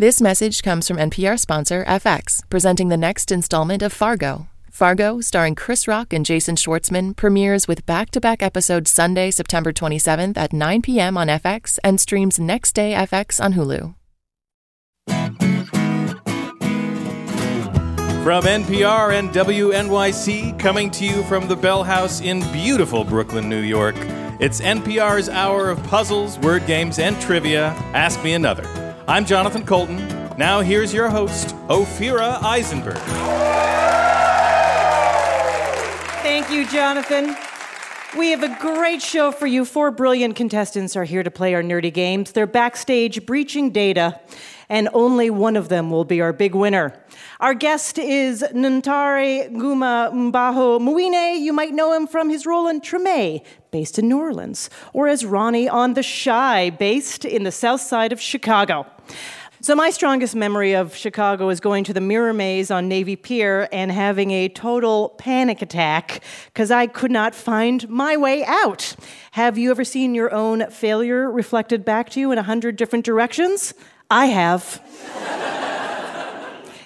This message comes from NPR sponsor FX, presenting the next installment of Fargo. Fargo, starring Chris Rock and Jason Schwartzman, premieres with back to back episodes Sunday, September 27th at 9 p.m. on FX and streams next day FX on Hulu. From NPR and WNYC, coming to you from the Bell House in beautiful Brooklyn, New York, it's NPR's hour of puzzles, word games, and trivia. Ask Me Another. I'm Jonathan Coulton. Now here's your host, Ophira Eisenberg. Thank you, Jonathan. We have a great show for you. Four brilliant contestants are here to play our nerdy games. They're backstage breaching data, and only one of them will be our big winner. Our guest is Ntare Guma Mbaho Mwine. You might know him from his role in Treme, based in New Orleans, or as Ronnie on The Chi, based in the south side of Chicago. So, my strongest memory of Chicago is going to the Mirror Maze on Navy Pier and having a total panic attack because I could not find my way out. Have you ever seen your own failure reflected back to you in a hundred different directions? I have.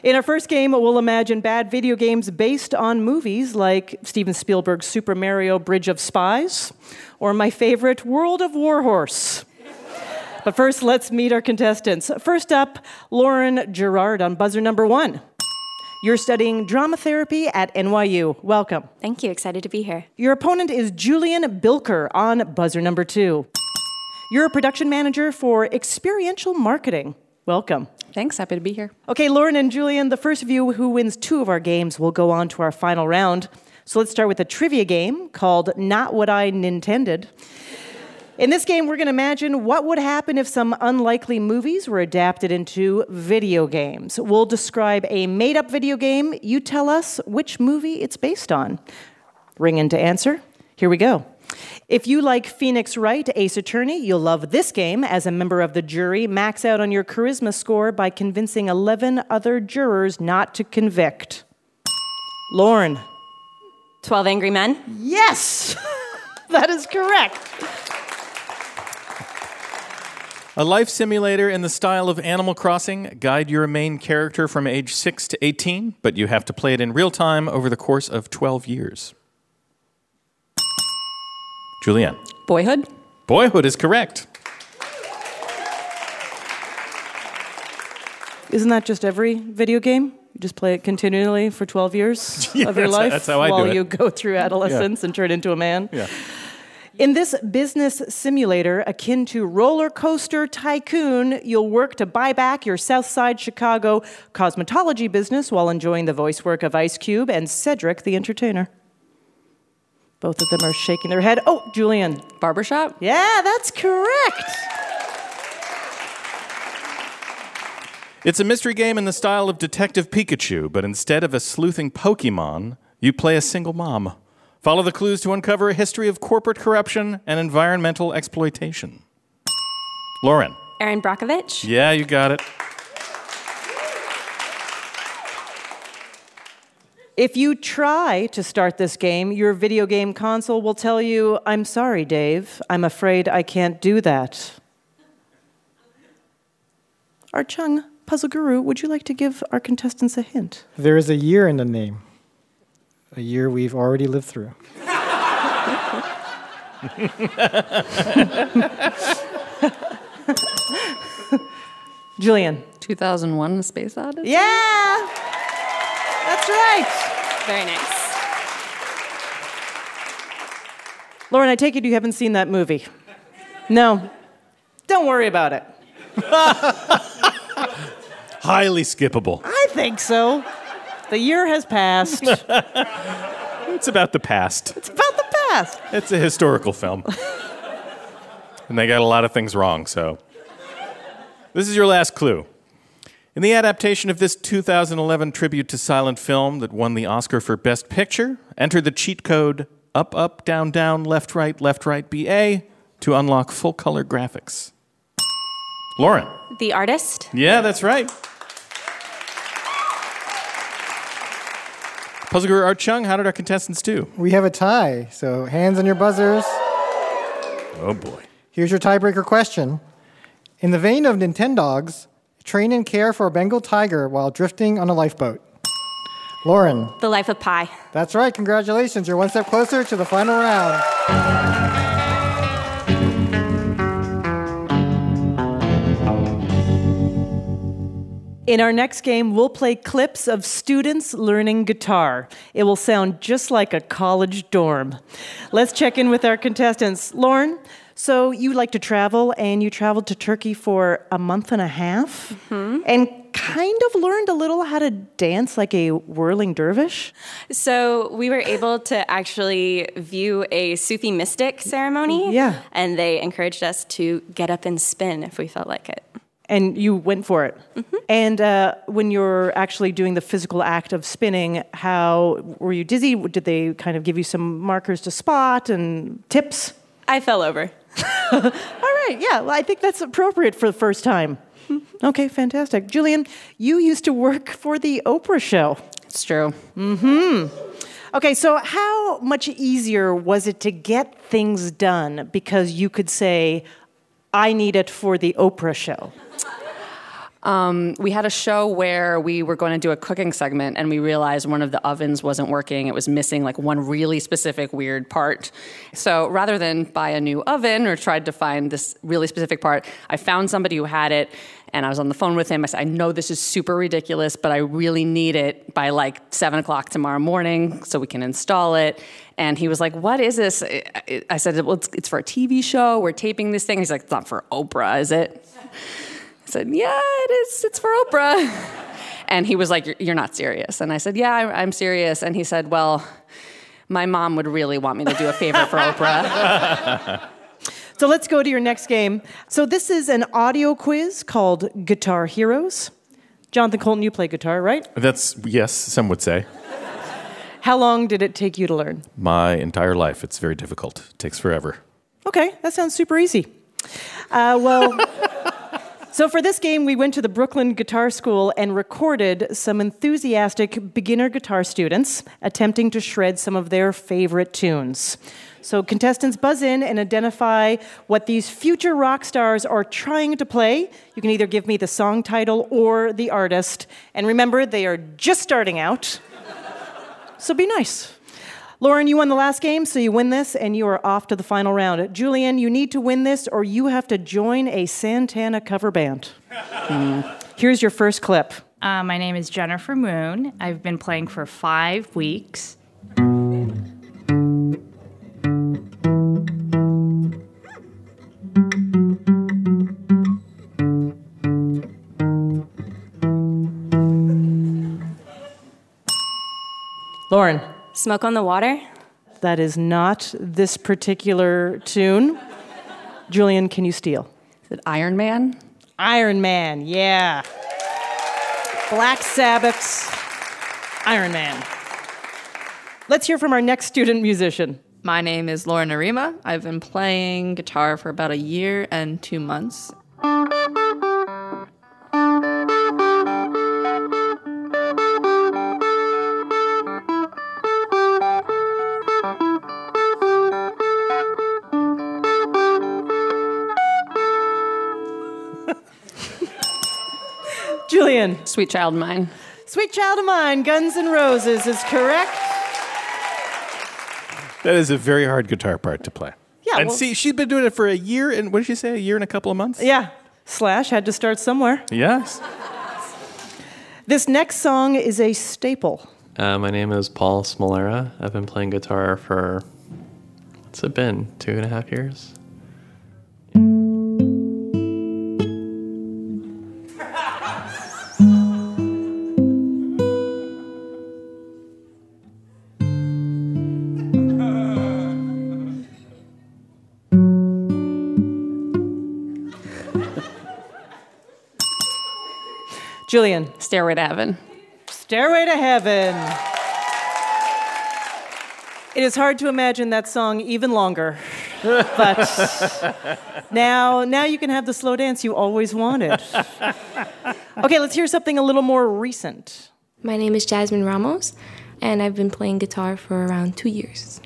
In our first game, we'll imagine bad video games based on movies like Steven Spielberg's Super Mario Bridge of Spies or my favorite World of Warhorse. But first, let's meet our contestants. First up, Lauren Gerard on buzzer number one. You're studying drama therapy at NYU. Welcome. Thank you. Excited to be here. Your opponent is Julian Bilker on buzzer number two. You're a production manager for experiential marketing. Welcome. Thanks. Happy to be here. Okay, Lauren and Julian, the first of you who wins two of our games will go on to our final round. So let's start with a trivia game called Not What I Nintended. In this game, we're going to imagine what would happen if some unlikely movies were adapted into video games. We'll describe a made up video game. You tell us which movie it's based on. Ring in to answer. Here we go. If you like Phoenix Wright, Ace Attorney, you'll love this game. As a member of the jury, max out on your charisma score by convincing 11 other jurors not to convict. Lauren. 12 Angry Men? Yes! that is correct. A life simulator in the style of Animal Crossing. Guide your main character from age 6 to 18, but you have to play it in real time over the course of 12 years. Julianne. Boyhood? Boyhood is correct. Isn't that just every video game? You just play it continually for 12 years Yeah, of your life that's how I do while it. you go through adolescence and turn into a man. Yeah. In this business simulator akin to roller coaster tycoon, you'll work to buy back your Southside Chicago cosmetology business while enjoying the voice work of Ice Cube and Cedric the Entertainer. Both of them are shaking their head. Oh, Julian. Barbershop? Yeah, that's correct. It's a mystery game in the style of Detective Pikachu, but instead of a sleuthing Pokemon, you play a single mom. Follow the clues to uncover a history of corporate corruption and environmental exploitation. Lauren. Erin Brockovich? Yeah, you got it. If you try to start this game, your video game console will tell you, I'm sorry, Dave. I'm afraid I can't do that. Art Chung, Puzzle Guru, would you like to give our contestants a hint? There is a year in the name, a year we've already lived through. Julian. 2001 The Space Odyssey? Yeah! That's right. Very nice. Lauren, I take it you haven't seen that movie. No. Don't worry about it. Highly skippable. I think so. The year has passed. it's It's about the past. It's about the past. It's a historical film. and they got a lot of things wrong, so. This is your last clue. In the adaptation of this 2011 tribute to silent film that won the Oscar for Best Picture, enter the cheat code up, up, down, down, left, right, left, right, BA to unlock full color graphics. Lauren. The Artist? Yeah, that's right. Puzzle Guru Art Chung, how did our contestants do? We have a tie, so hands on your buzzers. Oh boy. Here's your tiebreaker question. In the vein of Nintendogs, Train and care for a Bengal tiger while drifting on a lifeboat. Lauren. The Life of Pi. That's right. Congratulations. You're one step closer to the final round. In our next game, we'll play clips of students learning guitar. It will sound just like a college dorm. Let's check in with our contestants. Lauren, so you like to travel, and you traveled to Turkey for a month and a half, mm-hmm. and kind of learned a little how to dance like a whirling dervish. So we were able to actually view a Sufi mystic ceremony. Mm, yeah. And they encouraged us to get up and spin if we felt like it. And you went for it. Mm-hmm. And uh, when you're actually doing the physical act of spinning, how were you dizzy? Did they kind of give you some markers to spot and tips? I fell over. All right, yeah, well, I think that's appropriate for the first time. Okay, fantastic. Julian, you used to work for the Oprah show. It's true. Mm hmm. Okay, so how much easier was it to get things done because you could say, I need it for the Oprah show? Um, we had a show where we were going to do a cooking segment and we realized one of the ovens wasn't working. It was missing like one really specific weird part. So rather than buy a new oven or tried to find this really specific part, I found somebody who had it and I was on the phone with him. I said, I know this is super ridiculous, but I really need it by like seven o'clock tomorrow morning so we can install it. And he was like, What is this? I- said, Well, it's for a TV show. We're taping this thing. He's like, It's not for Oprah, is it? I said, Yeah, it is. It's for Oprah. And he was like, You're, you're not serious. And I said, Yeah, I, I'm serious. And he said, Well, my mom would really want me to do a favor for Oprah. So let's go to your next game. So this is an audio quiz called Guitar Heroes. Jonathan Coulton, you play guitar, right? That's, yes, some would say. How long did it take you to learn? My entire life. It's very difficult. It takes forever. Okay, that sounds super easy. Uh, well, so for this game, we went to the Brooklyn Guitar School and recorded some enthusiastic beginner guitar students attempting to shred some of their favorite tunes. So contestants buzz in and identify what these future rock stars are trying to play. You can either give me the song title or the artist. And remember, they are just starting out. So be nice. Lauren, you won the last game, so you win this, and you are off to the final round. Julian, you need to win this, or you have to join a Santana cover band. Here's your first clip. Uh, my name is Jennifer Moon. I've been playing for five weeks. Lauren, Smoke on the water? that is not this particular tune. Julian, can you steal? Is it Iron Man? Iron Man, yeah. Black Sabbath's Iron Man. Let's hear from our next student musician. My name is Lauren Arima. I've been playing guitar for about a year and two months. Sweet Child of Mine. Sweet Child of Mine, Guns N' Roses is correct. That is a very hard guitar part to play. Yeah, And well- see, she'd been doing it for a year, and what did she say? A year and a couple of months? Yeah, Slash had to start somewhere. Yes. This next song is a staple. Uh, my name is Paul Smolera. I've been playing guitar for, what's it been, two and a half years? Julian, Stairway to Heaven. Stairway to Heaven. It is hard to imagine that song even longer. But now, now you can have the slow dance you always wanted. Okay, let's hear something a little more recent. My name is Jasmine Ramos, and I've been playing guitar for around two years.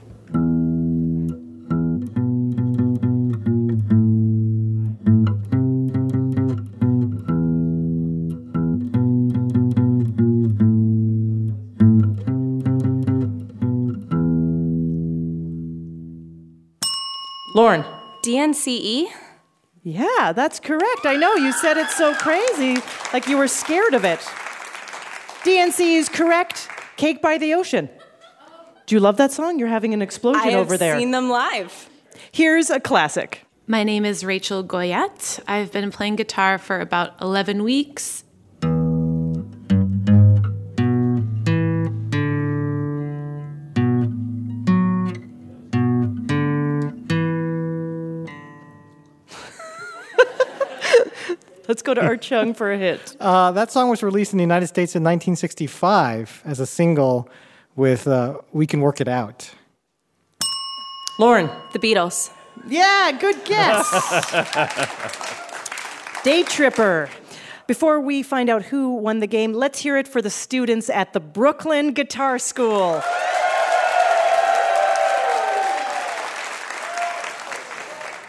Lauren. DNCE? Yeah, that's correct. I know you said it so crazy, like you were scared of it. DNC is correct. Cake by the Ocean. Do you love that song? You're having an explosion I over there. I've seen them live. Here's a classic. My name is Rachel Goyette. I've been playing guitar for about 11 weeks. Let's go to Art Chung for a hit. Uh, that song was released in the United States in 1965 as a single with uh, We Can Work It Out. Lauren. The Beatles. Yeah, good guess. Day Tripper. Before we find out who won the game, let's hear it for the students at the Brooklyn Guitar School.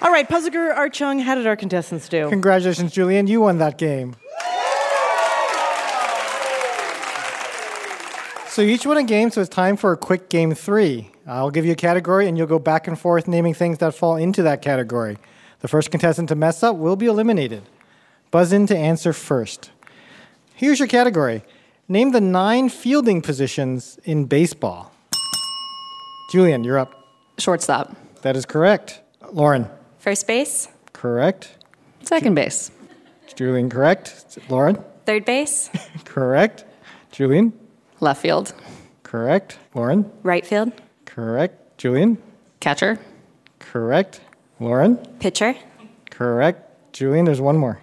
All right, Puzzler Art Chung, how did our contestants do? Congratulations, Julian. You won that game. So you each won a game, so it's time for a quick game three. I'll give you a category, and you'll go back and forth naming things that fall into that category. The first contestant to mess up will be eliminated. Buzz in to answer first. Here's your category Name the nine fielding positions in baseball. Julian, you're up. Shortstop. That is correct. Lauren, First base. correct. Second base. Julian, correct. Lauren, Third base. correct. Julian, Left field. correct. Lauren, right field. correct. Julian, Catcher. correct. Lauren, Pitcher. correct. Julian, there's one more.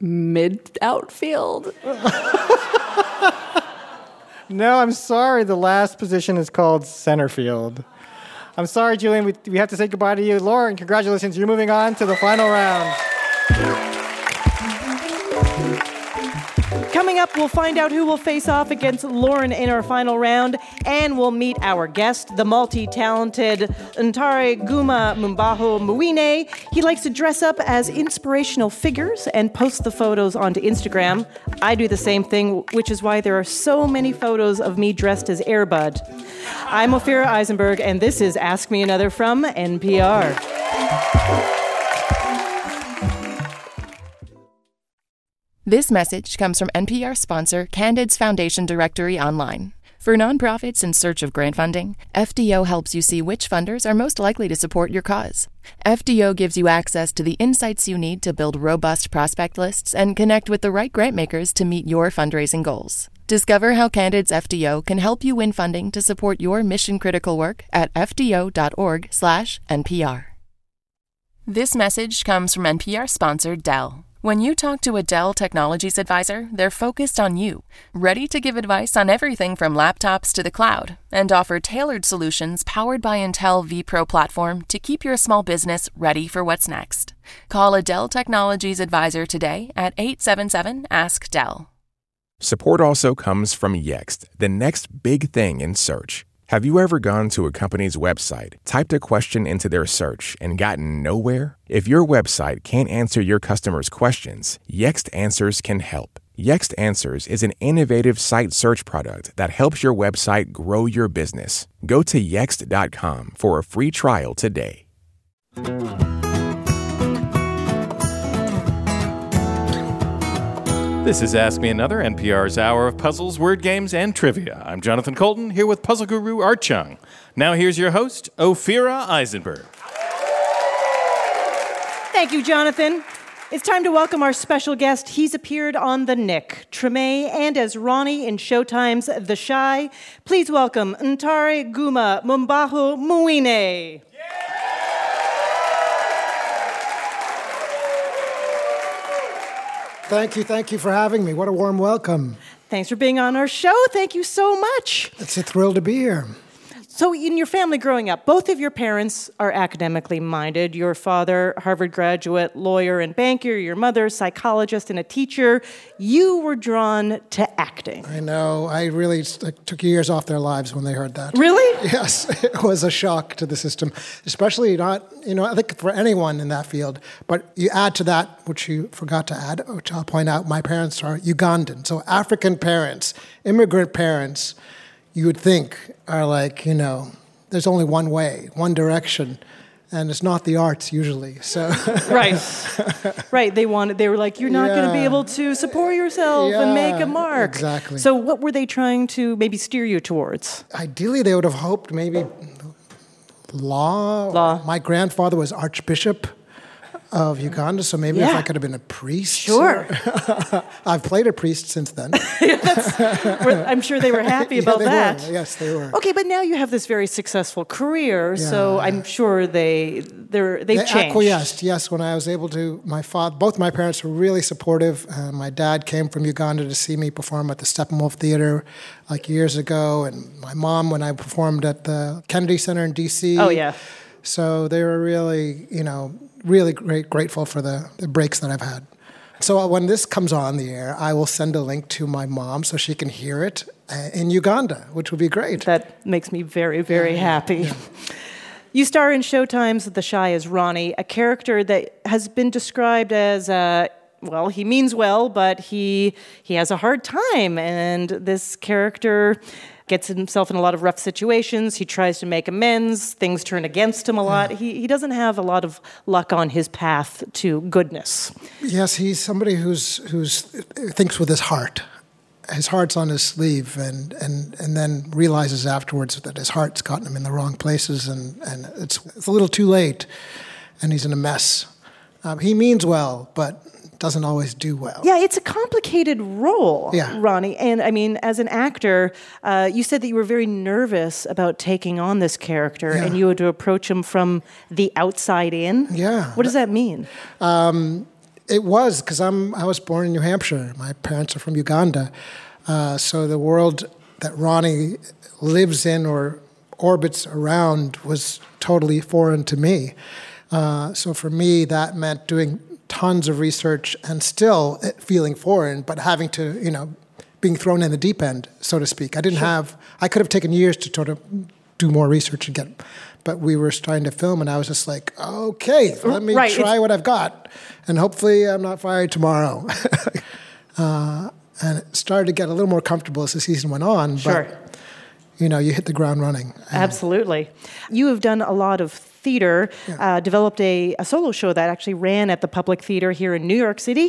Mid outfield. No, I'm sorry. The last position is called center field. I'm sorry, Julian. We, we have to say goodbye to you. Lauren, congratulations. You're moving on to the final round. Coming up, we'll find out who will face off against Lauren in our final round, and we'll meet our guest, the multi talented Ntare Guma Mbaho Mwine. He likes to dress up as inspirational figures and post the photos onto Instagram. I do the same thing, which is why there are so many photos of me dressed as Airbud. I'm Ophira Eisenberg, and this is Ask Me Another from NPR. This message comes from NPR sponsor Candid's Foundation Directory Online. For nonprofits in search of grant funding, FDO helps you see which funders are most likely to support your cause. FDO gives you access to the insights you need to build robust prospect lists and connect with the right grantmakers to meet your fundraising goals. Discover how Candid's FDO can help you win funding to support your mission critical work at fdo.org/npr. This message comes from NPR sponsor Dell. When you talk to a Dell Technologies advisor, they're focused on you, ready to give advice on everything from laptops to the cloud, and offer tailored solutions powered by Intel vPro platform to keep your small business ready for what's next. Call a Dell Technologies advisor today at 877 Ask Dell. Support also comes from Yext, the next big thing in search. Have you ever gone to a company's website, typed a question into their search, and gotten nowhere? If your website can't answer your customers' questions, Yext Answers can help. Yext Answers is an innovative site search product that helps your website grow your business. Go to yext.com for a free trial today. This is Ask Me Another, NPR's hour of puzzles, word games, and trivia. I'm Jonathan Coulton, here with puzzle guru Art Chung. Now here's your host, Ophira Eisenberg. Thank you, Jonathan. It's time to welcome our special guest. He's appeared on The Knick, Treme, and as Ronnie in Showtime's The Chi. Please welcome Ntare Guma Mbaho Mwine. Thank you, thank you for having me. What a warm welcome. Thanks for being on our show. Thank you so much. It's a thrill to be here. So, in your family growing up, both of your parents are academically minded. Your father, Harvard graduate, lawyer, and banker. Your mother, psychologist and a teacher. You were drawn to acting. I know. I really took years off their lives when they heard that. Really? Yes. It was a shock to the system, especially not, you know, I think for anyone in that field. But you add to that, which you forgot to add, which I'll point out, my parents are Ugandan. So, African parents, immigrant parents, you would think are like, you know, there's only one way, one direction, and it's not the arts usually. So right, right. They wanted. They were like, you're not going to be able to support yourself and make a mark. exactly. So, what were they trying to maybe steer you towards? ideally, they would have hoped maybe law. Law. My grandfather was Archbishop of Uganda, so maybe if I could have been a priest. Sure. I've played a priest since then. I'm sure they were happy Yeah, about they that. Were. Yes, they were. Okay, but now you have this very successful career, so Yeah. I'm sure they they're they've they changed. acquiesced. Yes, when I was able to, my father, both my parents were really supportive. Uh, my dad came from Uganda to see me perform at the Steppenwolf Theater, like years ago, and my mom when I performed at the Kennedy Center in D.C. Oh, yeah. So they were really, you know, really great, grateful for the, the breaks that I've had. So uh, when this comes on the air, I will send a link to my mom so she can hear it uh, in Uganda, which would be great. That makes me very very happy. You star in Showtime's The Chi as Ronnie, a character that has been described as uh, well, he means well, but he he has a hard time, and this character gets himself in a lot of rough situations. He tries to make amends. Things turn against him a lot. He he doesn't have a lot of luck on his path to goodness. Yes, he's somebody who's who's thinks with his heart. His heart's on his sleeve, and, and, and then realizes afterwards that his heart's gotten him in the wrong places, and, and it's, it's a little too late, and he's in a mess. Um, he means well, but doesn't always do well. Yeah, it's a complicated role, Yeah. Ronnie. And I mean, as an actor, uh, you said that you were very nervous about taking on this character Yeah. and you had to approach him from the outside in. Yeah. What does that mean? Um, it was because I'm I was born in New Hampshire. My parents are from Uganda, uh, so the world that Ronnie lives in or orbits around was totally foreign to me. Uh, so for me, that meant doing tons of research and still feeling foreign, but having to you know being thrown in the deep end, so to speak. I didn't have. I could have taken years to sort of do more research and get. But we were starting to film, and I was just like, okay, let me Right, try it's- what I've got, and hopefully I'm not fired tomorrow. uh, and it started to get a little more comfortable as the season went on. Sure. But, you know, you hit the ground running. Absolutely. You have done a lot of theater, uh, developed a, a solo show that actually ran at the Public Theater here in New York City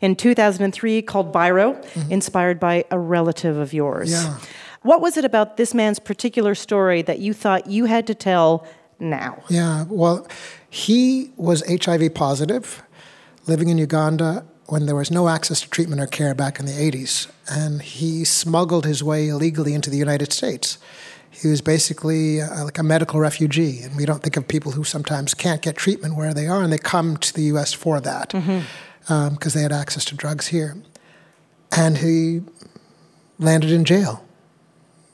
in 2003 called Biro, inspired by a relative of yours. Yeah. What was it about this man's particular story that you thought you had to tell now? Yeah, well, he was HIV positive, living in Uganda when there was no access to treatment or care back in the 80s. And he smuggled his way illegally into the United States. He was basically uh, like a medical refugee. And we don't think of people who sometimes can't get treatment where they are, and they come to the US for that because they had access to drugs here. And he landed in jail.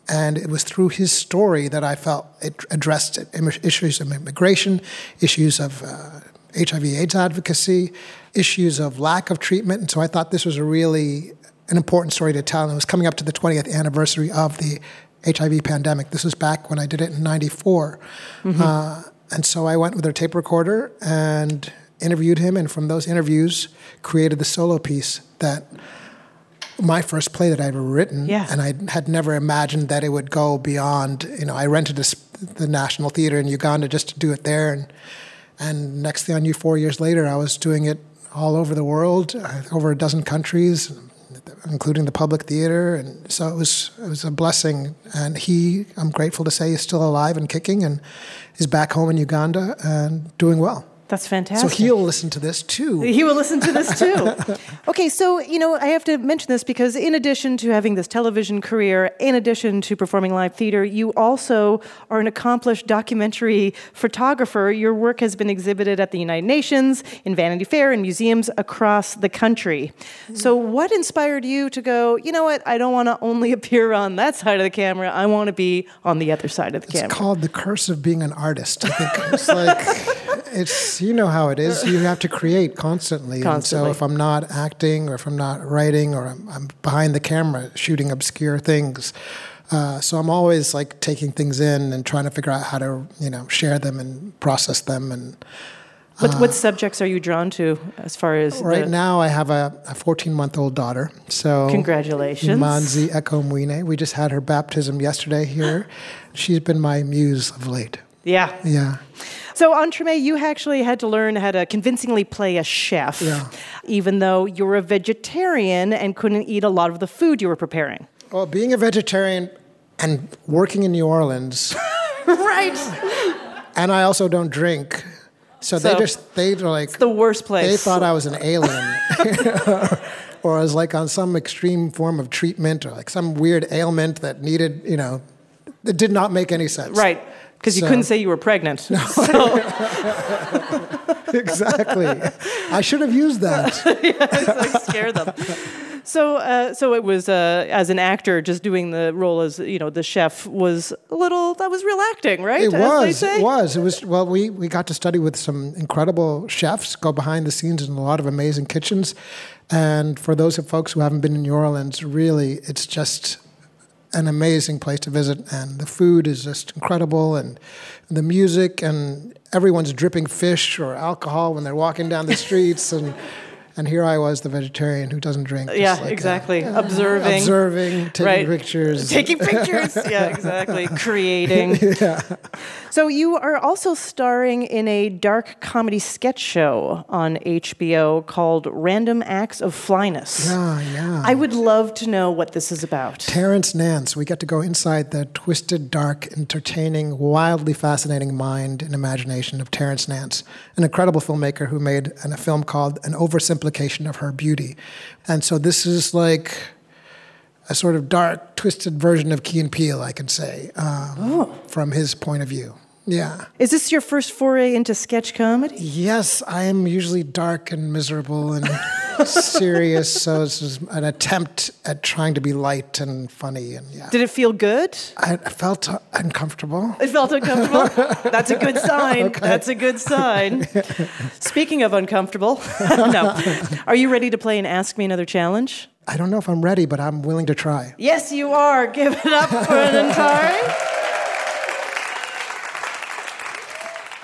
And it was through his story that I felt it addressed im- issues of immigration, issues of uh, HIV/AIDS advocacy, issues of lack of treatment. And so I thought this was a really an important story to tell. And it was coming up to the 20th anniversary of the HIV pandemic. This was back when I did it in '94, uh, and so I went with a tape recorder and interviewed him. And from those interviews, created the solo piece that my first play that I'd ever written, Yeah. and I had never imagined that it would go beyond. You know, I rented a, the National Theater in Uganda just to do it there, and and next thing I knew, four years later, I was doing it all over the world, uh, over a dozen countries, including the Public Theater, and so it was it was a blessing. And he, I'm grateful to say, is still alive and kicking, and is back home in Uganda and doing well. That's fantastic. So he'll listen to this too. He will listen to this too. okay, so, you know, I have to mention this because in addition to having this television career, in addition to performing live theater, you also are an accomplished documentary photographer. Your work has been exhibited at the United Nations, in Vanity Fair, and museums across the country. So, what inspired you to go, you know what, I don't want to only appear on that side of the camera, I want to be on the other side of the It's camera? It's called the curse of being an artist. I think it's like it's you know how it is. You have to create constantly. And so if I'm not acting, or if I'm not writing, or I'm, I'm behind the camera shooting obscure things, uh, so I'm always like taking things in and trying to figure out how to you know share them and process them and. What, what subjects are you drawn to as far as Right the- now, I have a 14 month old daughter. So Congratulations. Manzi Ekomwine. We just had her baptism yesterday here. She's been my muse of late. Yeah. Yeah. So, in Treme, you actually had to learn how to convincingly play a chef, Yeah. even though you were a vegetarian and couldn't eat a lot of the food you were preparing. Well, being a vegetarian and working in New Orleans, right. and I also don't drink. So, they just, they were like, the worst place. They thought I was an alien. or I was like on some extreme form of treatment or like some weird ailment that needed, you know, it did not make any sense. Right. Because you So- couldn't say you were pregnant. So, exactly. I should have used that. like scare them. So, uh, so it was uh, as an actor, just doing the role as you know the chef was a little. That was real acting, right? It was. It was. It was. Well, we we got to study with some incredible chefs, go behind the scenes in a lot of amazing kitchens, and for those of folks who haven't been in New Orleans, really, it's just an amazing place to visit, and the food is just incredible, and the music, and everyone's dripping fish or alcohol when they're walking down the streets, and. And here I was, the vegetarian who doesn't drink. just Yeah, like, exactly. Observing. observing, taking Right. pictures, Taking pictures. yeah, exactly. Creating. yeah. So you are also starring in a dark comedy sketch show on HBO called Random Acts of Flyness. Yeah, yeah. I would love to know what this is about. Terrence Nance. We get to go inside the twisted, dark, entertaining, wildly fascinating mind and imagination of Terrence Nance, an incredible filmmaker who made an, a film called An Oversimplification of Her Beauty. And so this is like a sort of dark, twisted version of Key and Peele, I can say, um, from his point of view. Yeah. Is this your first foray into sketch comedy? Yes, I am usually dark and miserable and serious, so this is an attempt at trying to be light and funny. And yeah, Did it feel good? I, I felt uncomfortable. It felt uncomfortable. That's a good sign. That's a good sign. Speaking of uncomfortable, no. Are you ready to play an Ask Me Another challenge? I don't know if I'm ready, but I'm willing to try. Yes, you are. Give it up for Ntare.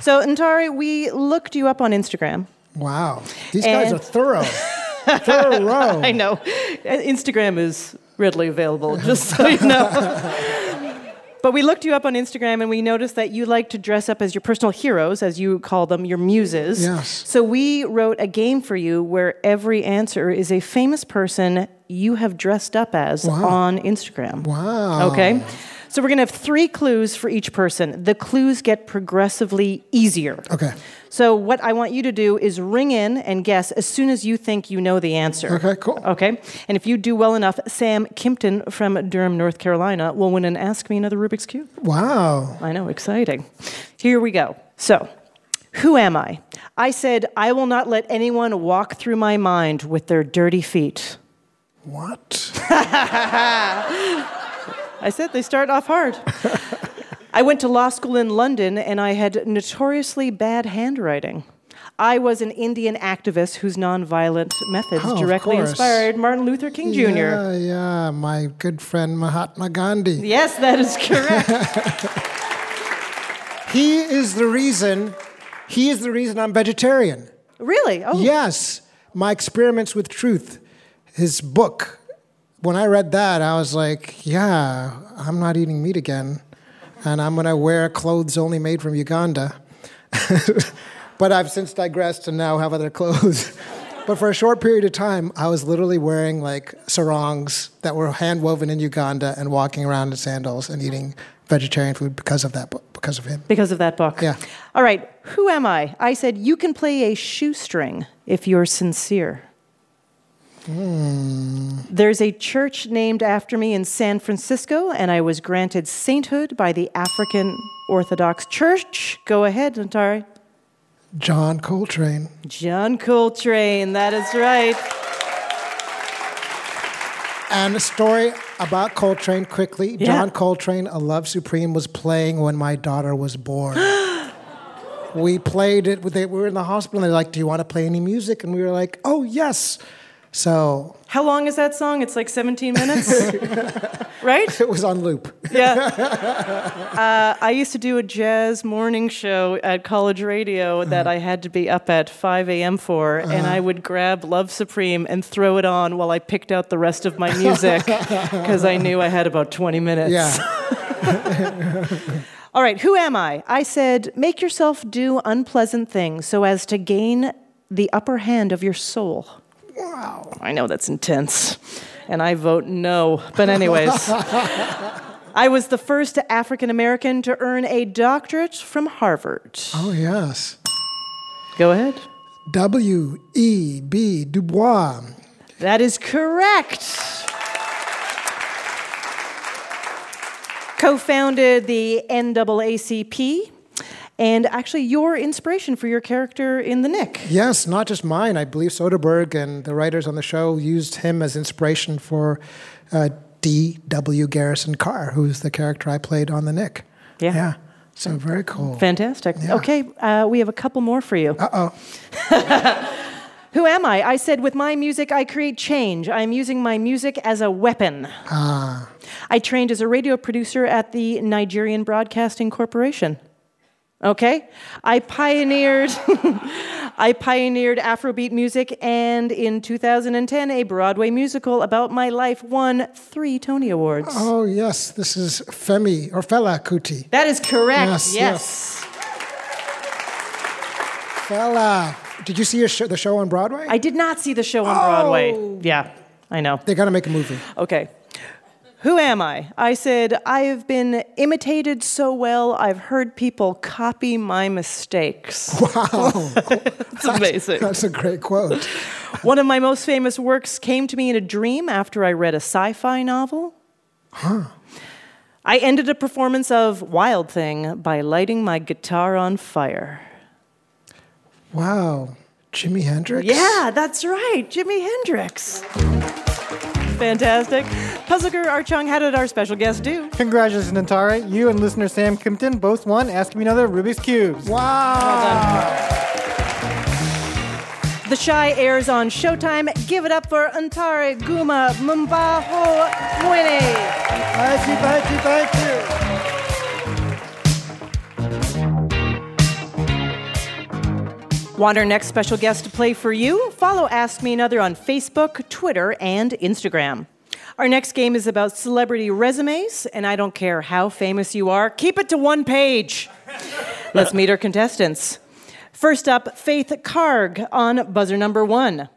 So, Ntare, we looked you up on Instagram. Wow, these guys are thorough. thorough. I know. Instagram is readily available, just so you know. But we looked you up on Instagram and we noticed that you like to dress up as your personal heroes, as you call them, your muses. Yes. So we wrote a game for you where every answer is a famous person you have dressed up as Wow. on Instagram. Wow. Okay. So we're going to have three clues for each person. The clues get progressively easier. Okay. So what I want you to do is ring in and guess as soon as you think you know the answer. Okay, cool. Okay. And if you do well enough, Sam Kimpton from Durham, North Carolina will win an Ask Me Another Rubik's Cube. Wow. I know, exciting. Here we go. So, who am I? I said, I will not let anyone walk through my mind with their dirty feet. What? I said they start off hard. I went to law school in London and I had notoriously bad handwriting. I was an Indian activist whose nonviolent methods Oh, directly inspired Martin Luther King Jr. Yeah, yeah, my good friend Mahatma Gandhi. Yes, that is correct. He is the reason. He is the reason I'm vegetarian. really? Oh, Yes, my experiments with truth, his book. When I read that, I was like, yeah, I'm not eating meat again, and I'm going to wear clothes only made from Uganda. but I've since digressed and now have other clothes. but for a short period of time, I was literally wearing like sarongs that were hand woven in Uganda and walking around in sandals and eating vegetarian food because of that book, because of him. because of that book. Yeah. All right, who am I? I said, you can play a shoestring if you're sincere. There's a church named after me in San Francisco, and I was granted sainthood by the African Orthodox Church. Go ahead, Ntare. John Coltrane. John Coltrane, that is right. And a story about Coltrane quickly. Yeah. John Coltrane, A Love Supreme, was playing when my daughter was born. we played it. They, we were in the hospital, and they're like, Do you want to play any music? And we were like, Oh, yes. So How long is that song? It's like 17 minutes, right? it was on loop. Uh, I used to do a jazz morning show at college radio that I had to be up at 5 a.m. for, and Uh-huh. I would grab Love Supreme and throw it on while I picked out the rest of my music because I knew I had about 20 minutes. Yeah. All right, who am I? I said, make yourself do unpleasant things so as to gain the upper hand of your soul. Wow. I know that's intense, and I vote no. But, anyways, I was the first African American to earn a doctorate from Harvard. Oh, yes. Go ahead. W E B Dubois. That is correct. Co founded the NAACP, and actually your inspiration for your character in The Knick. Yes, not just mine. I believe Soderbergh and the writers on the show used him as inspiration for uh, D.W. Garrison Carr, who's the character I played on The Knick. Yeah. Yeah. So very cool. Fantastic. Okay, uh, we have a couple more for you. Uh oh. Who am I? I said, with my music, I create change. I'm using my music as a weapon. Ah. I trained as a radio producer at the Nigerian Broadcasting Corporation. Okay? I pioneered I pioneered Afrobeat music and in 2010 a Broadway musical about my life won 3 Tony Awards. Oh, yes. This is Femi or Fela Kuti. That is correct. Yes, yes. Fela. Did you see a show, the show on Broadway? I did not see the show on Broadway. Oh. Yeah, I know. They got to make a movie. Okay. Who am I? I said, I have been imitated so well, I've heard people copy my mistakes. Wow. It's amazing. That's a great quote. One of my most famous works came to me in a dream after I read a sci fi novel. Huh. I ended a performance of Wild Thing by lighting my guitar on fire. Wow. Jimi Hendrix? Yeah, that's right, Jimi Hendrix. Fantastic. Puzzleker Art Chung, how did our special guest do? Congratulations, Ntare. You and listener Sam Kimpton both won Ask Me Another Rubik's Cubes. Wow. The Chi airs on Showtime. Give it up for Ntare Guma Mbaho Mwine. Thank you, thank you, thank you. Want our next special guest to play for you? Follow Ask Me Another on Facebook, Twitter, and Instagram. Our next game is about celebrity resumes, and I don't care how famous you are, keep it to one page. Let's meet our contestants. First up, Faith Karg on buzzer number one.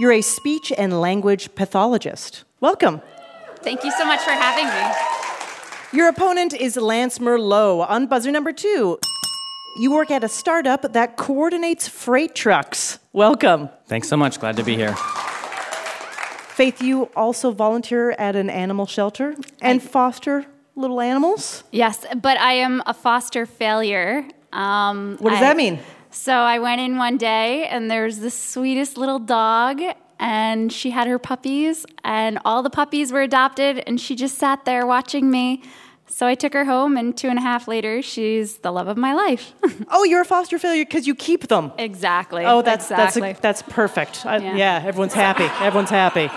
You're a speech and language pathologist. Welcome. Thank you so much for having me. Your opponent is Lance Merlot on buzzer number two. You work at a startup that coordinates freight trucks. Welcome. Thanks so much. Glad to be here. Faith, you also volunteer at an animal shelter and foster little animals. Yes, but I am a foster failure. Um, What does I- that mean? So I went in one day, and there's the sweetest little dog, and she had her puppies, and all the puppies were adopted, and she just sat there watching me. So I took her home, and two and a half later, she's the love of my life. Oh, you're a foster failure because you keep them. exactly. Oh, that's exactly. that's a, that's perfect. I- Yeah. yeah, everyone's happy. Everyone's happy.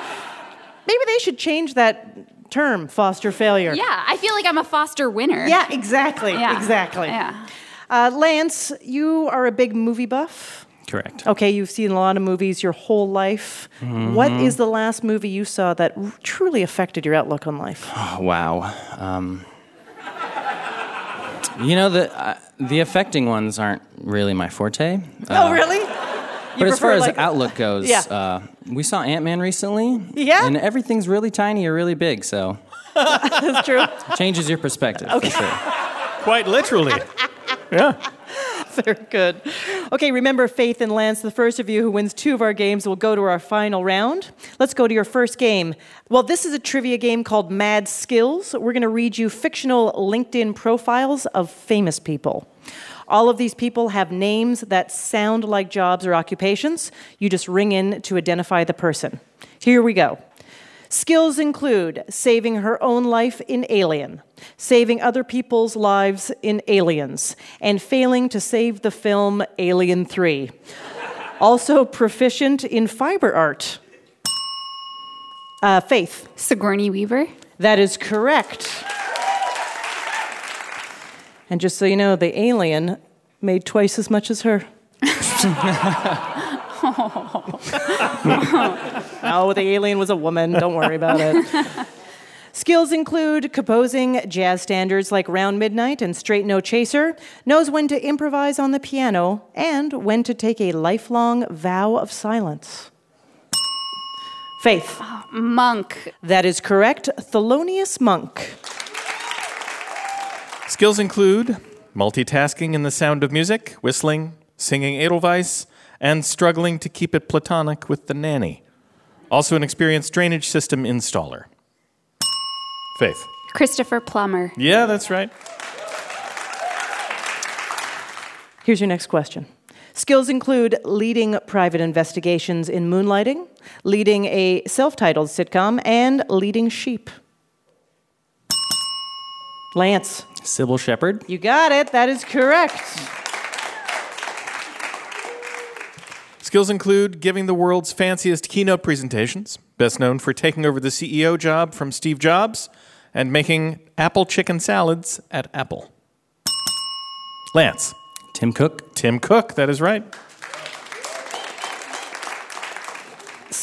Maybe they should change that term, foster failure. yeah, I feel like I'm a foster winner. Yeah, exactly. Yeah. Exactly. Yeah. Uh, Lance, you are a big movie buff. Correct. Okay, you've seen a lot of movies your whole life. What Mhm. is the last movie you saw that r- truly affected your outlook on life? Oh, wow. Um, you know the uh, the affecting ones aren't really my forte. oh, Uh, really? But as far prefer, as like- outlook goes, Yeah. uh, we saw Ant Man recently. Yeah? And everything's really tiny or really big, so That's true. changes your perspective for sure. Quite literally. yeah. Very good. Okay, remember Faith and Lance, the first of you who wins two of our games will go to our final round. Let's go to your first game. Well, this is a trivia game called Mad Skills. We're going to read you fictional LinkedIn profiles of famous people. All of these people have names that sound like jobs or occupations. You just ring in to identify the person. Here we go. Skills include saving her own life in Alien, saving other people's lives in Aliens, and failing to save the film Alien 3. also proficient in fiber art. Uh, Faith. Sigourney Weaver. That is correct. And just so you know, the alien made twice as much as her. oh, the alien was a woman. Don't worry about it. Skills include composing jazz standards like Round Midnight and Straight No Chaser, knows when to improvise on the piano, and when to take a lifelong vow of silence. Faith. Ah, monk. That is correct. Thelonious Monk. Skills include multitasking in the sound of music, whistling, singing Edelweiss, and struggling to keep it platonic with the nanny. Also, an experienced drainage system installer. Faith. Christopher Plummer. Yeah, that's right. Here's your next question. Skills include leading private investigations in moonlighting, leading a self titled sitcom, and leading sheep. Lance. Cybill Shepherd. You got it. That is correct. Skills include giving the world's fanciest keynote presentations, best known for taking over the CEO job from Steve Jobs and making apple chicken salads at Apple. Lance. Tim Cook. Tim Cook, that is right.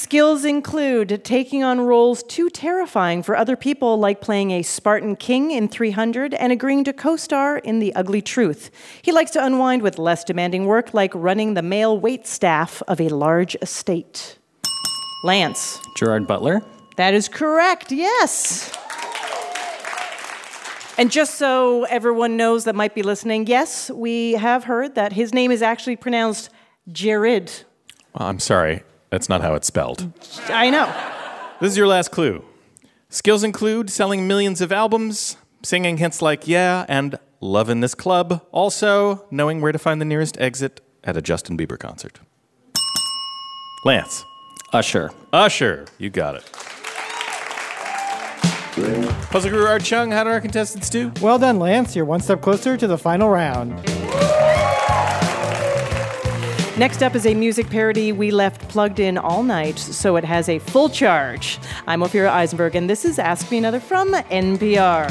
Skills include taking on roles too terrifying for other people, like playing a Spartan king in 300 and agreeing to co star in The Ugly Truth. He likes to unwind with less demanding work, like running the male wait staff of a large estate. Lance. Gerard Butler. That is correct, yes. And just so everyone knows that might be listening, yes, we have heard that his name is actually pronounced Jared. Well, I'm sorry, that's not how it's spelled. I know. This is your last clue. Skills include selling millions of albums, singing hits like Yeah and Love in This Club, also knowing where to find the nearest exit at a Justin Bieber concert. Lance. Usher. Usher. You got it. Puzzle Guru Art Chung, how did our contestants do? Well done, Lance. You're one step closer to the final round. Next up is a music parody we left plugged in all night, so it has a full charge. I'm Ophira Eisenberg, and this is Ask Me Another from NPR.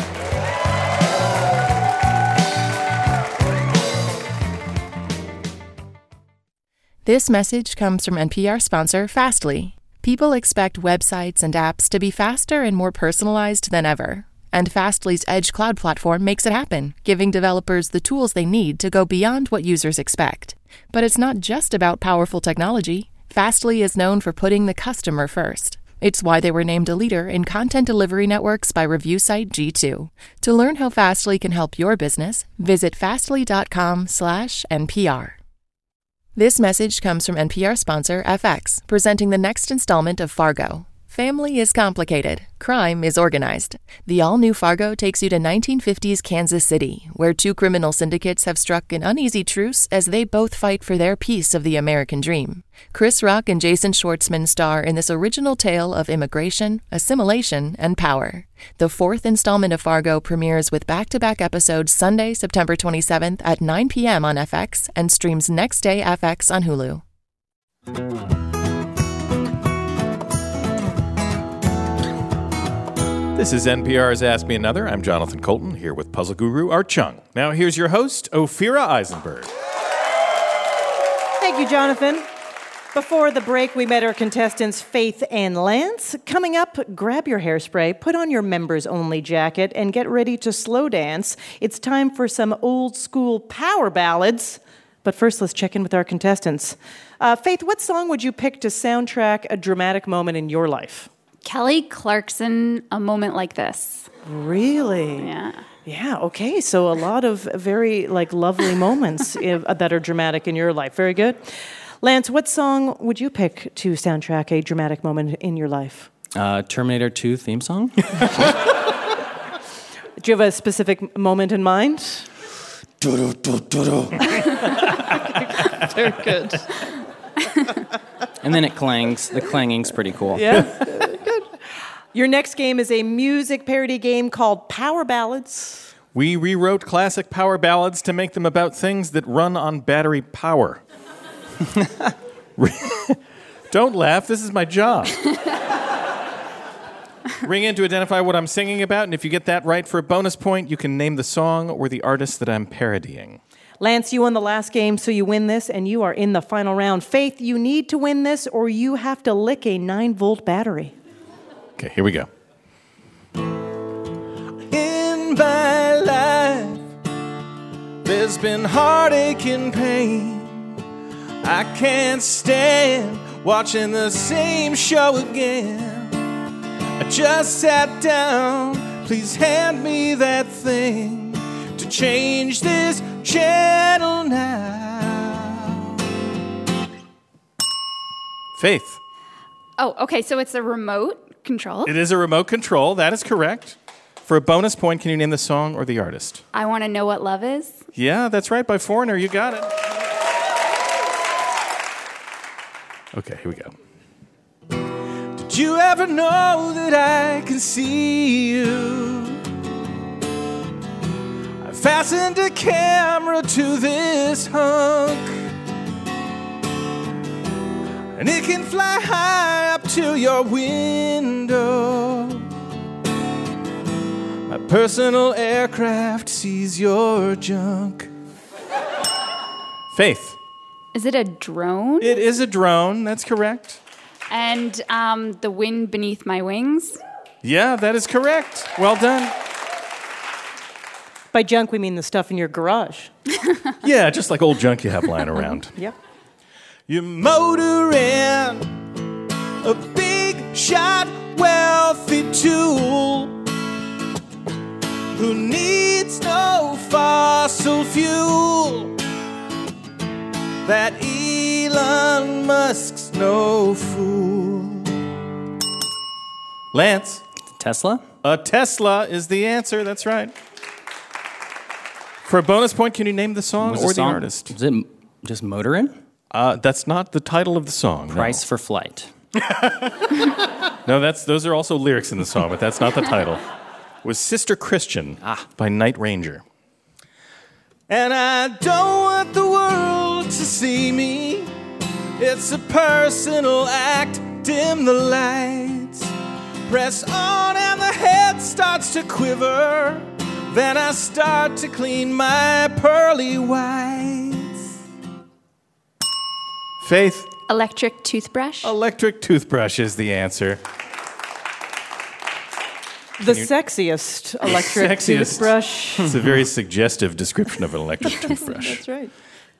This message comes from NPR sponsor Fastly. People expect websites and apps to be faster and more personalized than ever. And Fastly's Edge Cloud platform makes it happen, giving developers the tools they need to go beyond what users expect. But it's not just about powerful technology. Fastly is known for putting the customer first. It's why they were named a leader in content delivery networks by review site G2. To learn how Fastly can help your business, visit fastly.com/npr. This message comes from NPR sponsor FX, presenting the next installment of Fargo. Family is complicated, crime is organized. The all new Fargo takes you to 1950s Kansas City, where two criminal syndicates have struck an uneasy truce as they both fight for their piece of the American dream. Chris Rock and Jason Schwartzman star in this original tale of immigration, assimilation, and power. The fourth installment of Fargo premieres with back to back episodes Sunday, September 27th at 9 p.m. on FX and streams next day FX on Hulu. This is NPR's Ask Me Another. I'm Jonathan Coulton here with puzzle guru Art Chung. Now, here's your host, Ophira Eisenberg. Thank you, Jonathan. Before the break, we met our contestants Faith and Lance. Coming up, grab your hairspray, put on your members only jacket, and get ready to slow dance. It's time for some old school power ballads. But first, let's check in with our contestants. Uh, Faith, what song would you pick to soundtrack a dramatic moment in your life? Kelly Clarkson, A Moment Like This. Really? Yeah. Yeah, okay. So a lot of very like lovely moments if, that are dramatic in your life. Very good. Lance, what song would you pick to soundtrack a dramatic moment in your life? Uh, Terminator 2 theme song. Do you have a specific moment in mind? Very good. and then it clangs. The clanging's pretty cool. Yeah. Your next game is a music parody game called Power Ballads. We rewrote classic power ballads to make them about things that run on battery power. Don't laugh, this is my job. Ring in to identify what I'm singing about, and if you get that right for a bonus point, you can name the song or the artist that I'm parodying. Lance, you won the last game, so you win this, and you are in the final round. Faith, you need to win this, or you have to lick a 9 volt battery. Okay, here we go. In my life, there's been heartache and pain. I can't stand watching the same show again. I just sat down, please hand me that thing to change this channel now. Faith. Oh, okay. So it's a remote control. It is a remote control. That is correct. For a bonus point, can you name the song or the artist? I want to know what love is. Yeah, that's right. By Foreigner, you got it. Okay, here we go. Did you ever know that I can see you? I fastened a camera to this hunk, and it can fly high up to your window. My personal aircraft sees your junk. Faith. Is it a drone? It is a drone, that's correct. And um, the wind beneath my wings. Yeah, that is correct. Well done. By junk, we mean the stuff in your garage. Yeah, just like old junk you have lying around. Yep. You motor in a big shot, wealthy tool who needs no fossil fuel. That Elon Musk's no fool. Lance. Tesla? A Tesla is the answer. That's right. For a bonus point, can you name the song What's or the the, artist? Is it just motorin? Uh, that's not the title of the song. no. Price for flight. No, that's those are also lyrics in the song, but that's not the title. It was Sister Christian by Night Ranger. And I don't want the world to see me. It's a personal act. Dim the lights. Press on and the head starts to quiver. Then I start to clean my pearly whites. Faith. Electric toothbrush. Electric toothbrush is the answer. The you- sexiest electric Sexiest. toothbrush. It's a very suggestive description of an electric toothbrush. That's right.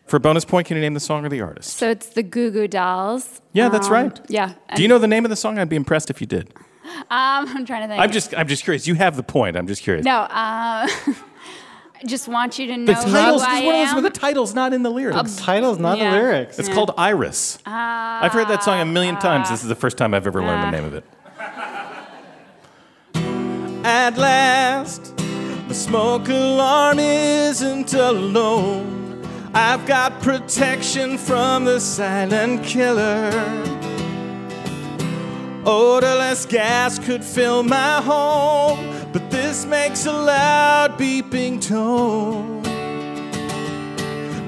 For a bonus point, can you name the song or the artist? So it's the Goo Goo Dolls. Yeah, that's Um, right. Yeah. Do you know the name of the song? I'd be impressed if you did. Um, I'm trying to think. I'm just, I'm just curious. You have the point. I'm just curious. No. Uh, I just want you to know the who title's I is one of those am. where the title's not in the lyrics. The title's not the lyrics. It's Yeah. called Iris. I've heard that song a million times. This is the first time I've ever learned the name of it. At last, the smoke alarm isn't alone. I've got protection from the silent killer. Odorless gas could fill my home, but this makes a loud beeping tone.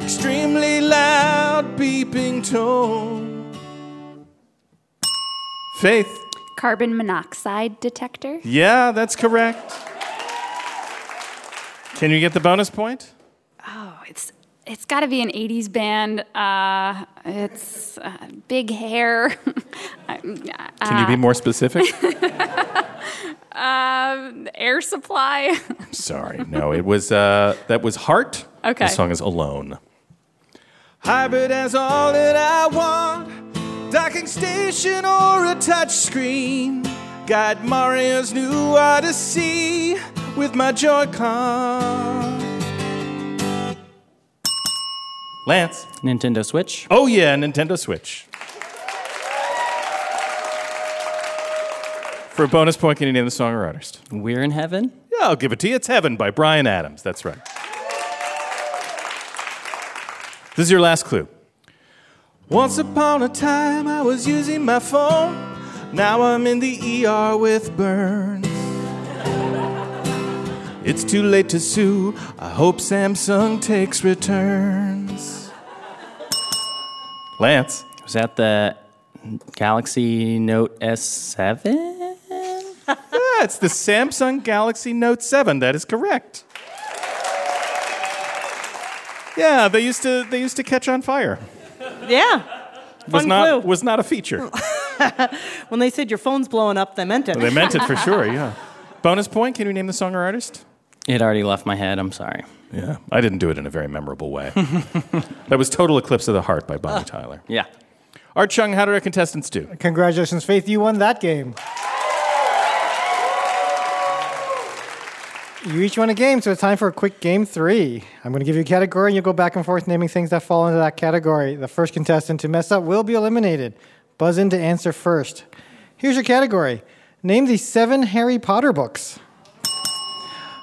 Extremely loud beeping tone. Faith. Carbon monoxide detector. Yeah, that's correct. Can you get the bonus point? It's it's got to be an '80s band. Uh, it's uh, big hair. Can you be more specific? Uh, air supply. I'm sorry, no. It was uh, that was Heart. Okay. The song is Alone. Hybrid has all that I want. Docking station or a touch screen. Guide Mario's new Odyssey with my Joy-Con. Lance. Nintendo Switch. Oh yeah, Nintendo Switch. For a bonus point, can you name the song or artist? We're in Heaven. Yeah, I'll give it to you. It's Heaven by Bryan Adams. That's right. This is your last clue. Once upon a time, I was using my phone. Now I'm in the ER with burns. It's too late to sue. I hope Samsung takes returns. Lance. Was that the Galaxy Note S7? Yeah, it's the Samsung Galaxy Note 7. That is correct. Yeah, they used to they used to catch on fire. Yeah. Was Fun not clue. was not a feature. When they said your phone's blowing up, they meant it. they meant it for sure. Yeah. Bonus point. Can you name the song or artist? It already left my head. I'm sorry. Yeah, I didn't do it in a very memorable way. that was Total Eclipse of the Heart by Bonnie ah, Tyler. Yeah. Art Chung, how did our contestants do? Congratulations, Faith. You won that game. You each won a game, so it's time for a quick game three. I'm going to give you a category, and you'll go back and forth naming things that fall into that category. The first contestant to mess up will be eliminated. Buzz in to answer first. Here's your category Name the seven Harry Potter books.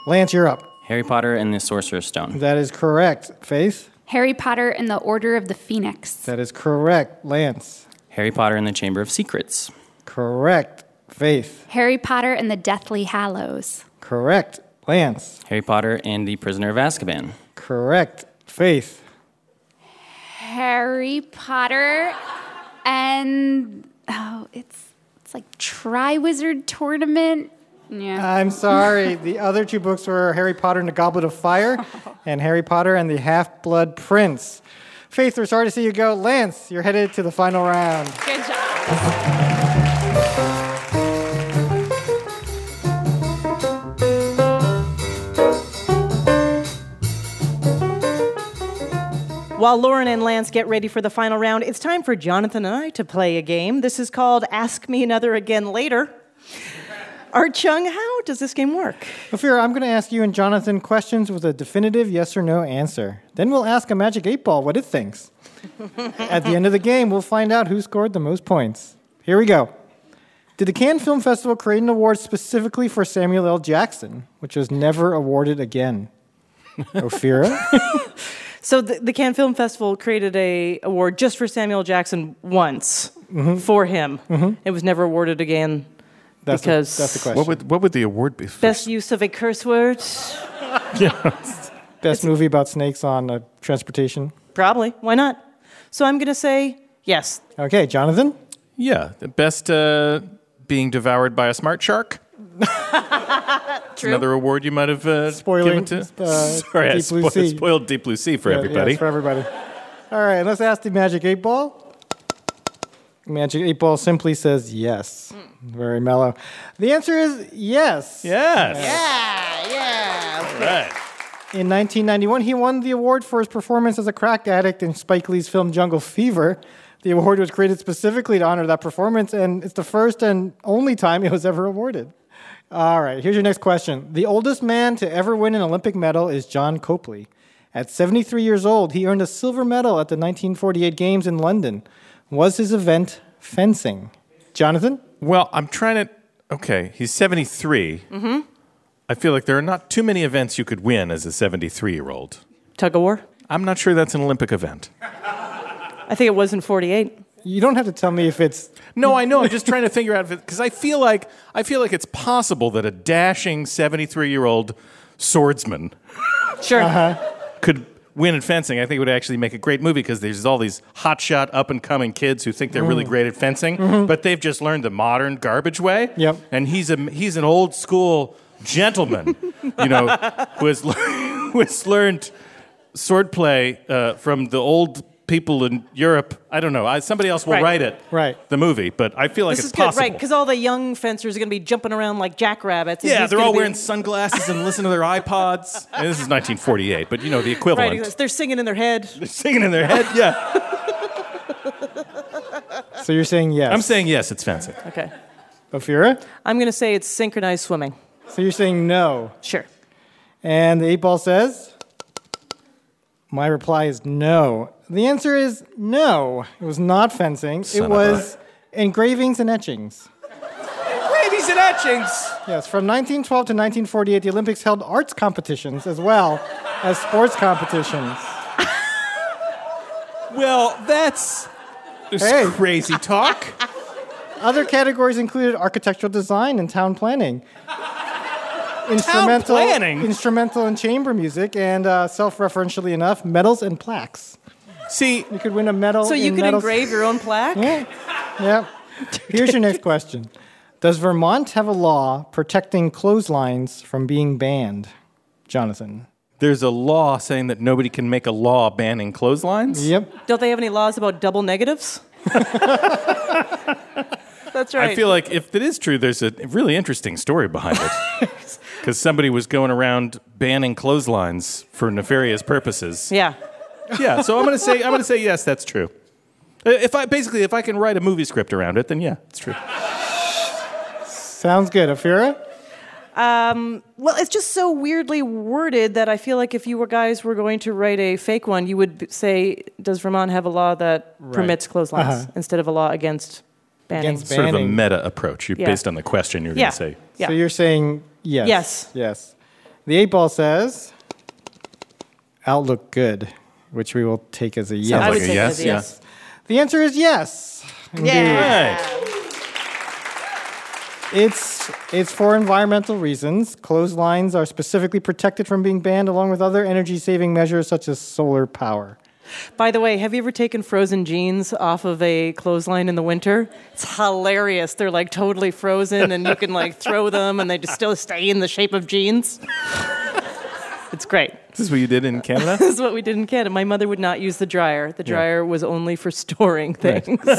Lance, you're up. Harry Potter and the Sorcerer's Stone. That is correct. Faith? Harry Potter and the Order of the Phoenix. That is correct. Lance? Harry Potter and the Chamber of Secrets. Correct. Faith? Harry Potter and the Deathly Hallows. Correct. Lance? Harry Potter and the Prisoner of Azkaban. Correct. Faith? Harry Potter and oh, it's it's like Triwizard Tournament. Yeah. I'm sorry. the other two books were Harry Potter and the Goblet of Fire and Harry Potter and the Half Blood Prince. Faith, we're sorry to see you go. Lance, you're headed to the final round. Good job. While Lauren and Lance get ready for the final round, it's time for Jonathan and I to play a game. This is called Ask Me Another Again Later. Art Chung, how does this game work? Ophira, I'm going to ask you and Jonathan questions with a definitive yes or no answer. Then we'll ask a magic eight ball what it thinks. At the end of the game, we'll find out who scored the most points. Here we go. Did the Cannes Film Festival create an award specifically for Samuel L. Jackson, which was never awarded again? Ophira? So the, the Cannes Film Festival created a award just for Samuel Jackson once mm-hmm. for him. Mm-hmm. It was never awarded again That's the- because that's the question. What would what would the award be? For? best use of a curse word. Best movie about snakes on uh, transportation? Probably. Why not? So I'm going to say yes. Okay, Jonathan? Yeah, the best uh, being devoured by a smart shark. It's Another award you might have uh, Spoiling, given to. uh, Sorry, I Deep Blue Sea. spoiled Deep Blue Sea for Yeah, everybody. Yes, for everybody. All right, let's ask the Magic 8 Ball. Magic 8 Ball simply says yes. Hmm. Very mellow. The answer is yes. Yes. Yeah, yeah. All right. In 1991, he won the award for his performance as a crack addict in Spike Lee's film Jungle Fever. The award was created specifically to honor that performance, and it's the first and only time it was ever awarded. All right, here's your next question. The oldest man to ever win an Olympic medal is John Copley. At 73 years old, he earned a silver medal at the 1948 Games in London. Was his event fencing? Jonathan? Well, I'm trying to. Okay, he's 73. Mm-hmm. I feel like there are not too many events you could win as a 73 year old. Tug of war? I'm not sure that's an Olympic event. I think it was in 48. You don't have to tell me if it's. No, I know. I'm just trying to figure out if it because I feel like I feel like it's possible that a dashing 73 year old swordsman Sure. Uh-huh. could win in fencing. I think it would actually make a great movie because there's all these hotshot up and coming kids who think they're really Mm. great at fencing, Mhm. but they've just learned the modern garbage way. Yep. And he's a he's an old school gentleman, you know, who has who has learned swordplay uh, from the old people in Europe. I don't know. I, somebody else will Right. write it. Right. The movie, but I feel like this it's is good, possible. right? Because all the young fencers are going to be jumping around like jackrabbits. and Yeah, he's they're all be- wearing sunglasses and listening to their iPods. And this is 1948, but you know the equivalent. exactly. they're singing in their head. They're singing in their head. Yeah, So you're saying yes? I'm saying yes. It's fencing. Okay. Ophira? I'm going to say it's synchronized swimming. So you're saying no? Sure. And the eight ball says? My reply is no. The answer is no. It was not fencing. Son it of was engravings and etchings. Engravings and etchings. Yes, from 1912 to 1948, the Olympics held arts competitions as well as sports competitions. Well, that's that's Hey. crazy talk. Other categories included architectural design and town planning. Instrumental, planning? instrumental and chamber music, and uh, self-referentially enough, medals and plaques. See, You could win a medal. So you in can medals- engrave your own plaque? Yeah. yeah. Here's your next question. Does Vermont have a law protecting clotheslines from being banned? Jonathan. There's a law saying that nobody can make a law banning clotheslines? Yep. Don't they have any laws about double negatives? That's right. I feel like if that is true, there's a really interesting story behind it. Because somebody was going around banning clotheslines for nefarious purposes. Yeah. Yeah, so I'm gonna say I'm gonna say yes, that's true. Uh, If I basically if I can write a movie script around it, then yeah, it's true. Sounds good. Ophira? Um, well, it's just so weirdly worded that I feel like if you were guys were going to write a fake one, you would say, "Does Vermont have a law that Right. permits clotheslines Uh-huh. instead of a law against banning?" Sort of a meta approach. You're Yeah. based on the question you're Yeah. gonna say. Yeah. So you're saying yes. Yes. Yes. The eight ball says outlook good, which we will take as a yes. Sounds like a take yes, a yeah. yes. The answer is yes. Indeed. Yeah. It's it's for environmental reasons. Clotheslines are specifically protected from being banned along with other energy saving measures such as solar power. By the way, have you ever taken frozen jeans off of a clothesline in the winter? It's hilarious. They're like totally frozen, and you can like throw them, and they just still stay in the shape of jeans. It's great. This is what you did in Canada? this is what we did in Canada. My mother would not use the dryer. The Yeah. dryer was only for storing Right. things.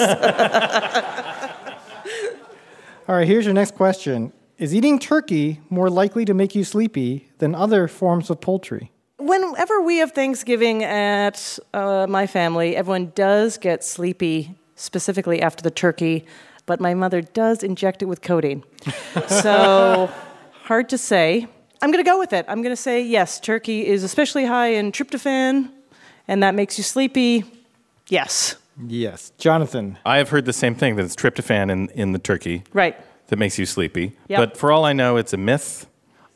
All right, here's your next question. Is eating turkey more likely to make you sleepy than other forms of poultry? Whenever we have Thanksgiving at uh, my family, everyone does get sleepy, specifically after the turkey, but my mother does inject it with codeine. so, hard to say. I'm going to go with it. I'm going to say yes, turkey is especially high in tryptophan, and that makes you sleepy. Yes. Yes. Jonathan. I have heard the same thing that it's tryptophan in, in the turkey Right. that makes you sleepy. Yep. But for all I know, it's a myth.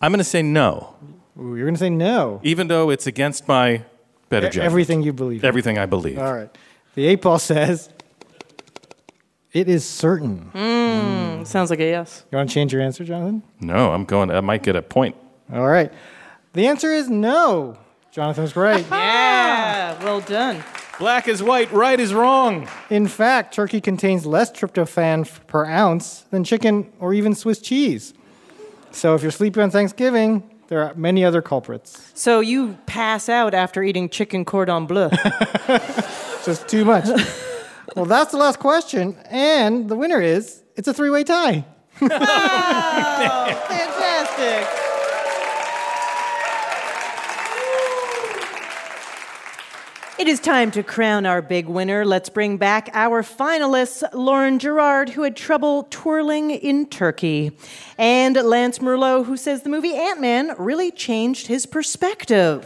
I'm going to say no. Ooh, you're going to say no. Even though it's against my better E- judgment. Everything you believe. Everything I believe. All right. The eight ball says it is certain. Mm, Sounds like a yes. You want to change your answer, Jonathan? No, I'm going. I might get a point. All right. The answer is no. Jonathan's right. Yeah, well done. Black is white, right is wrong. In fact, turkey contains less tryptophan per ounce than chicken or even Swiss cheese. So if you're sleepy on Thanksgiving, there are many other culprits. So you pass out after eating chicken cordon bleu. Just too much. well, that's the last question, and the winner is it's a three-way tie. oh, Fantastic. It is time to crown our big winner. Let's bring back our finalists Lauren Gerard, who had trouble twirling in Turkey, and Lance Merlot, who says the movie Ant Man really changed his perspective.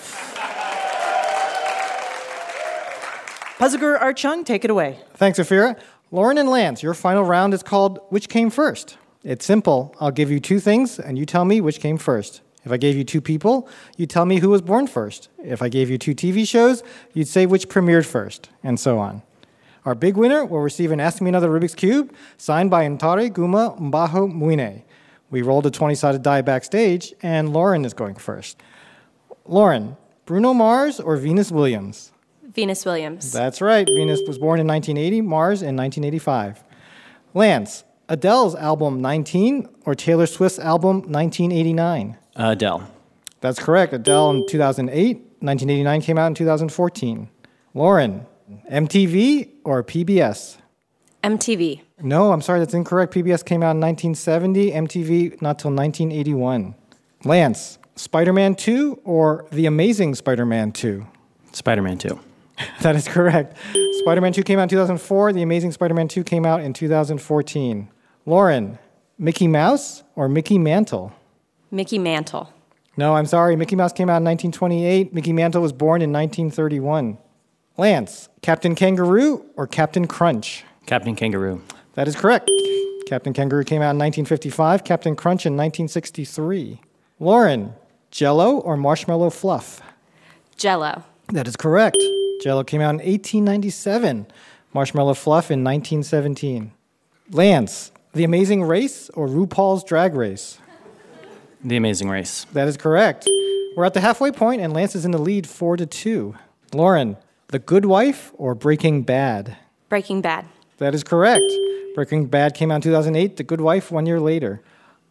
Puzzle Guru Art Chung, take it away. Thanks, Ophira. Lauren and Lance, your final round is called Which Came First? It's simple. I'll give you two things, and you tell me which came first. If I gave you two people, you'd tell me who was born first. If I gave you two TV shows, you'd say which premiered first, and so on. Our big winner will receive an Ask Me Another Rubik's Cube signed by Ntare Guma Mbaho Mwine. We rolled a 20 sided die backstage, and Lauren is going first. Lauren, Bruno Mars or Venus Williams? Venus Williams. That's right. Venus was born in 1980, Mars in 1985. Lance, Adele's album 19 or Taylor Swift's album 1989? Uh, Adele. That's correct. Adele in 2008, 1989 came out in 2014. Lauren, MTV or PBS? MTV. No, I'm sorry, that's incorrect. PBS came out in 1970, MTV not till 1981. Lance, Spider Man 2 or The Amazing Spider Man 2? Spider Man 2. That is correct. Spider Man 2 came out in 2004. The Amazing Spider Man 2 came out in 2014. Lauren, Mickey Mouse or Mickey Mantle? Mickey Mantle. No, I'm sorry. Mickey Mouse came out in 1928. Mickey Mantle was born in 1931. Lance, Captain Kangaroo or Captain Crunch? Captain Kangaroo. That is correct. Captain Kangaroo came out in 1955. Captain Crunch in 1963. Lauren, Jello or Marshmallow Fluff? Jello. That is correct. Jello came out in 1897. Marshmallow Fluff in 1917. Lance, The Amazing Race or RuPaul's Drag Race? The Amazing Race. That is correct. We're at the halfway point, and Lance is in the lead, four to two. Lauren, The Good Wife or Breaking Bad? Breaking Bad. That is correct. Breaking Bad came out in 2008. The Good Wife one year later.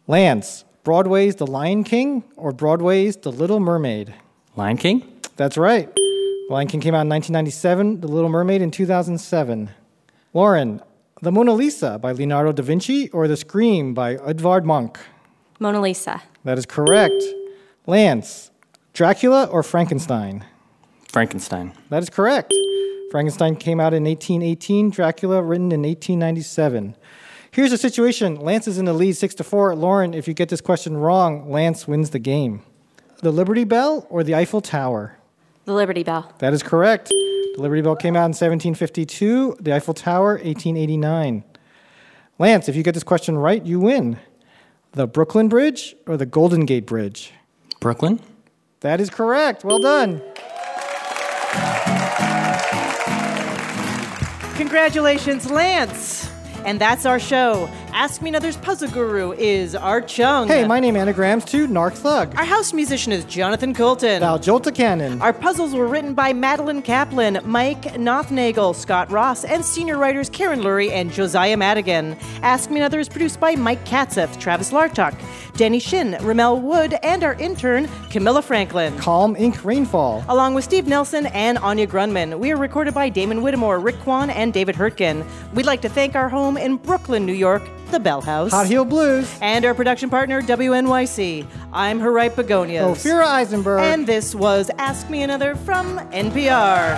Lance, Broadway's The Lion King or Broadway's The Little Mermaid? Lion King? That's right. The Lion King came out in 1997. The Little Mermaid in 2007. Lauren, The Mona Lisa by Leonardo da Vinci or The Scream by Edvard Munch? Mona Lisa. That is correct. Lance, Dracula or Frankenstein? Frankenstein. That is correct. Frankenstein came out in 1818, Dracula written in 1897. Here's the situation Lance is in the lead 6 to 4. Lauren, if you get this question wrong, Lance wins the game. The Liberty Bell or the Eiffel Tower? The Liberty Bell. That is correct. The Liberty Bell came out in 1752, the Eiffel Tower, 1889. Lance, if you get this question right, you win. The Brooklyn Bridge or the Golden Gate Bridge? Brooklyn? That is correct. Well done. Congratulations, Lance. And that's our show. Ask Me Another's puzzle guru is Art Chung. Hey, my name anagrams to Narc Thug. Our house musician is Jonathan Coulton. Val Jolta Cannon. Our puzzles were written by Madeline Kaplan, Mike Nothnagel, Scott Ross, and senior writers Karen Lurie and Josiah Madigan. Ask Me Another is produced by Mike Katzif, Travis Larchuk, Denny Shin, Rommel Wood, and our intern, Camilla Franklin. Calm Ink Rainfall. Along with Steve Nelson and Anya Grundmann. We are recorded by Damon Whittemore, Rick Kwan, and David Hurtgen. We'd like to thank our home in Brooklyn, New York, the Bell House. Hot Heel Blues. And our production partner, WNYC. I'm Harriet Begonias. Ophira Eisenberg. And this was Ask Me Another from NPR.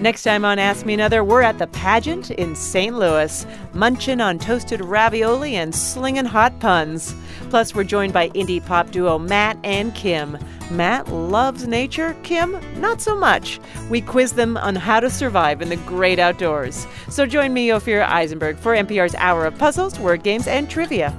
Next time on Ask Me Another, we're at the pageant in St. Louis, munching on toasted ravioli and slinging hot puns. Plus, we're joined by indie pop duo Matt and Kim. Matt loves nature, Kim, not so much. We quiz them on how to survive in the great outdoors. So join me, Ophira Eisenberg, for NPR's Hour of Puzzles, Word Games, and Trivia.